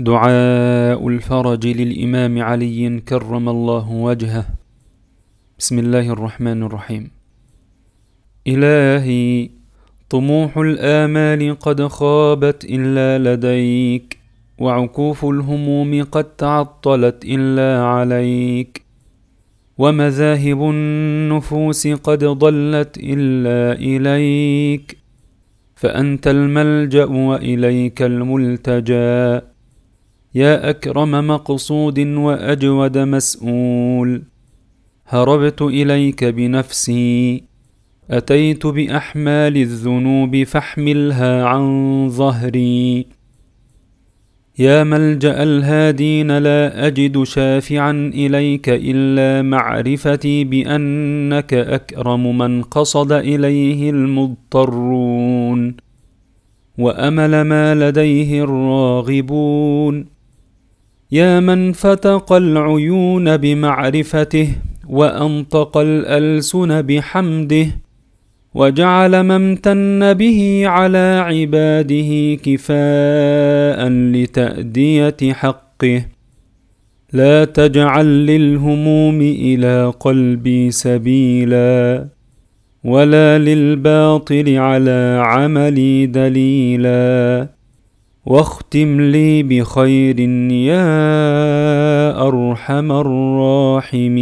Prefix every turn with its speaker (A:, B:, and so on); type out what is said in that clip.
A: دعاء الفرج للإمام علي كرم الله وجهه. بسم الله الرحمن الرحيم. إلهي طموح الآمال قد خابت إلا لديك وعكوف الهموم قد تعطلت إلا عليك ومذاهب النفوس قد ضلت إلا إليك فأنت الملجأ وإليك الملتجأ. يا أكرم مقصود وأجود مسؤول. هربت إليك بنفسي. أتيت بأحمال الذنوب فاحملها عن ظهري. يا ملجأ الهادين لا أجد شافعا إليك إلا معرفتي بأنك أكرم من قصد إليه المضطرون. وأمل ما لديه الراغبون. يا من فتق العيون بمعرفته وأنطق الألسن بحمده وجعل ما امتن به على عباده كفاء لتأدية حقه. لا تجعل للهموم إلى قلبي سبيلا ولا للباطل على عملي دليلا. واختم لي بخير يا أرحم الراحمين.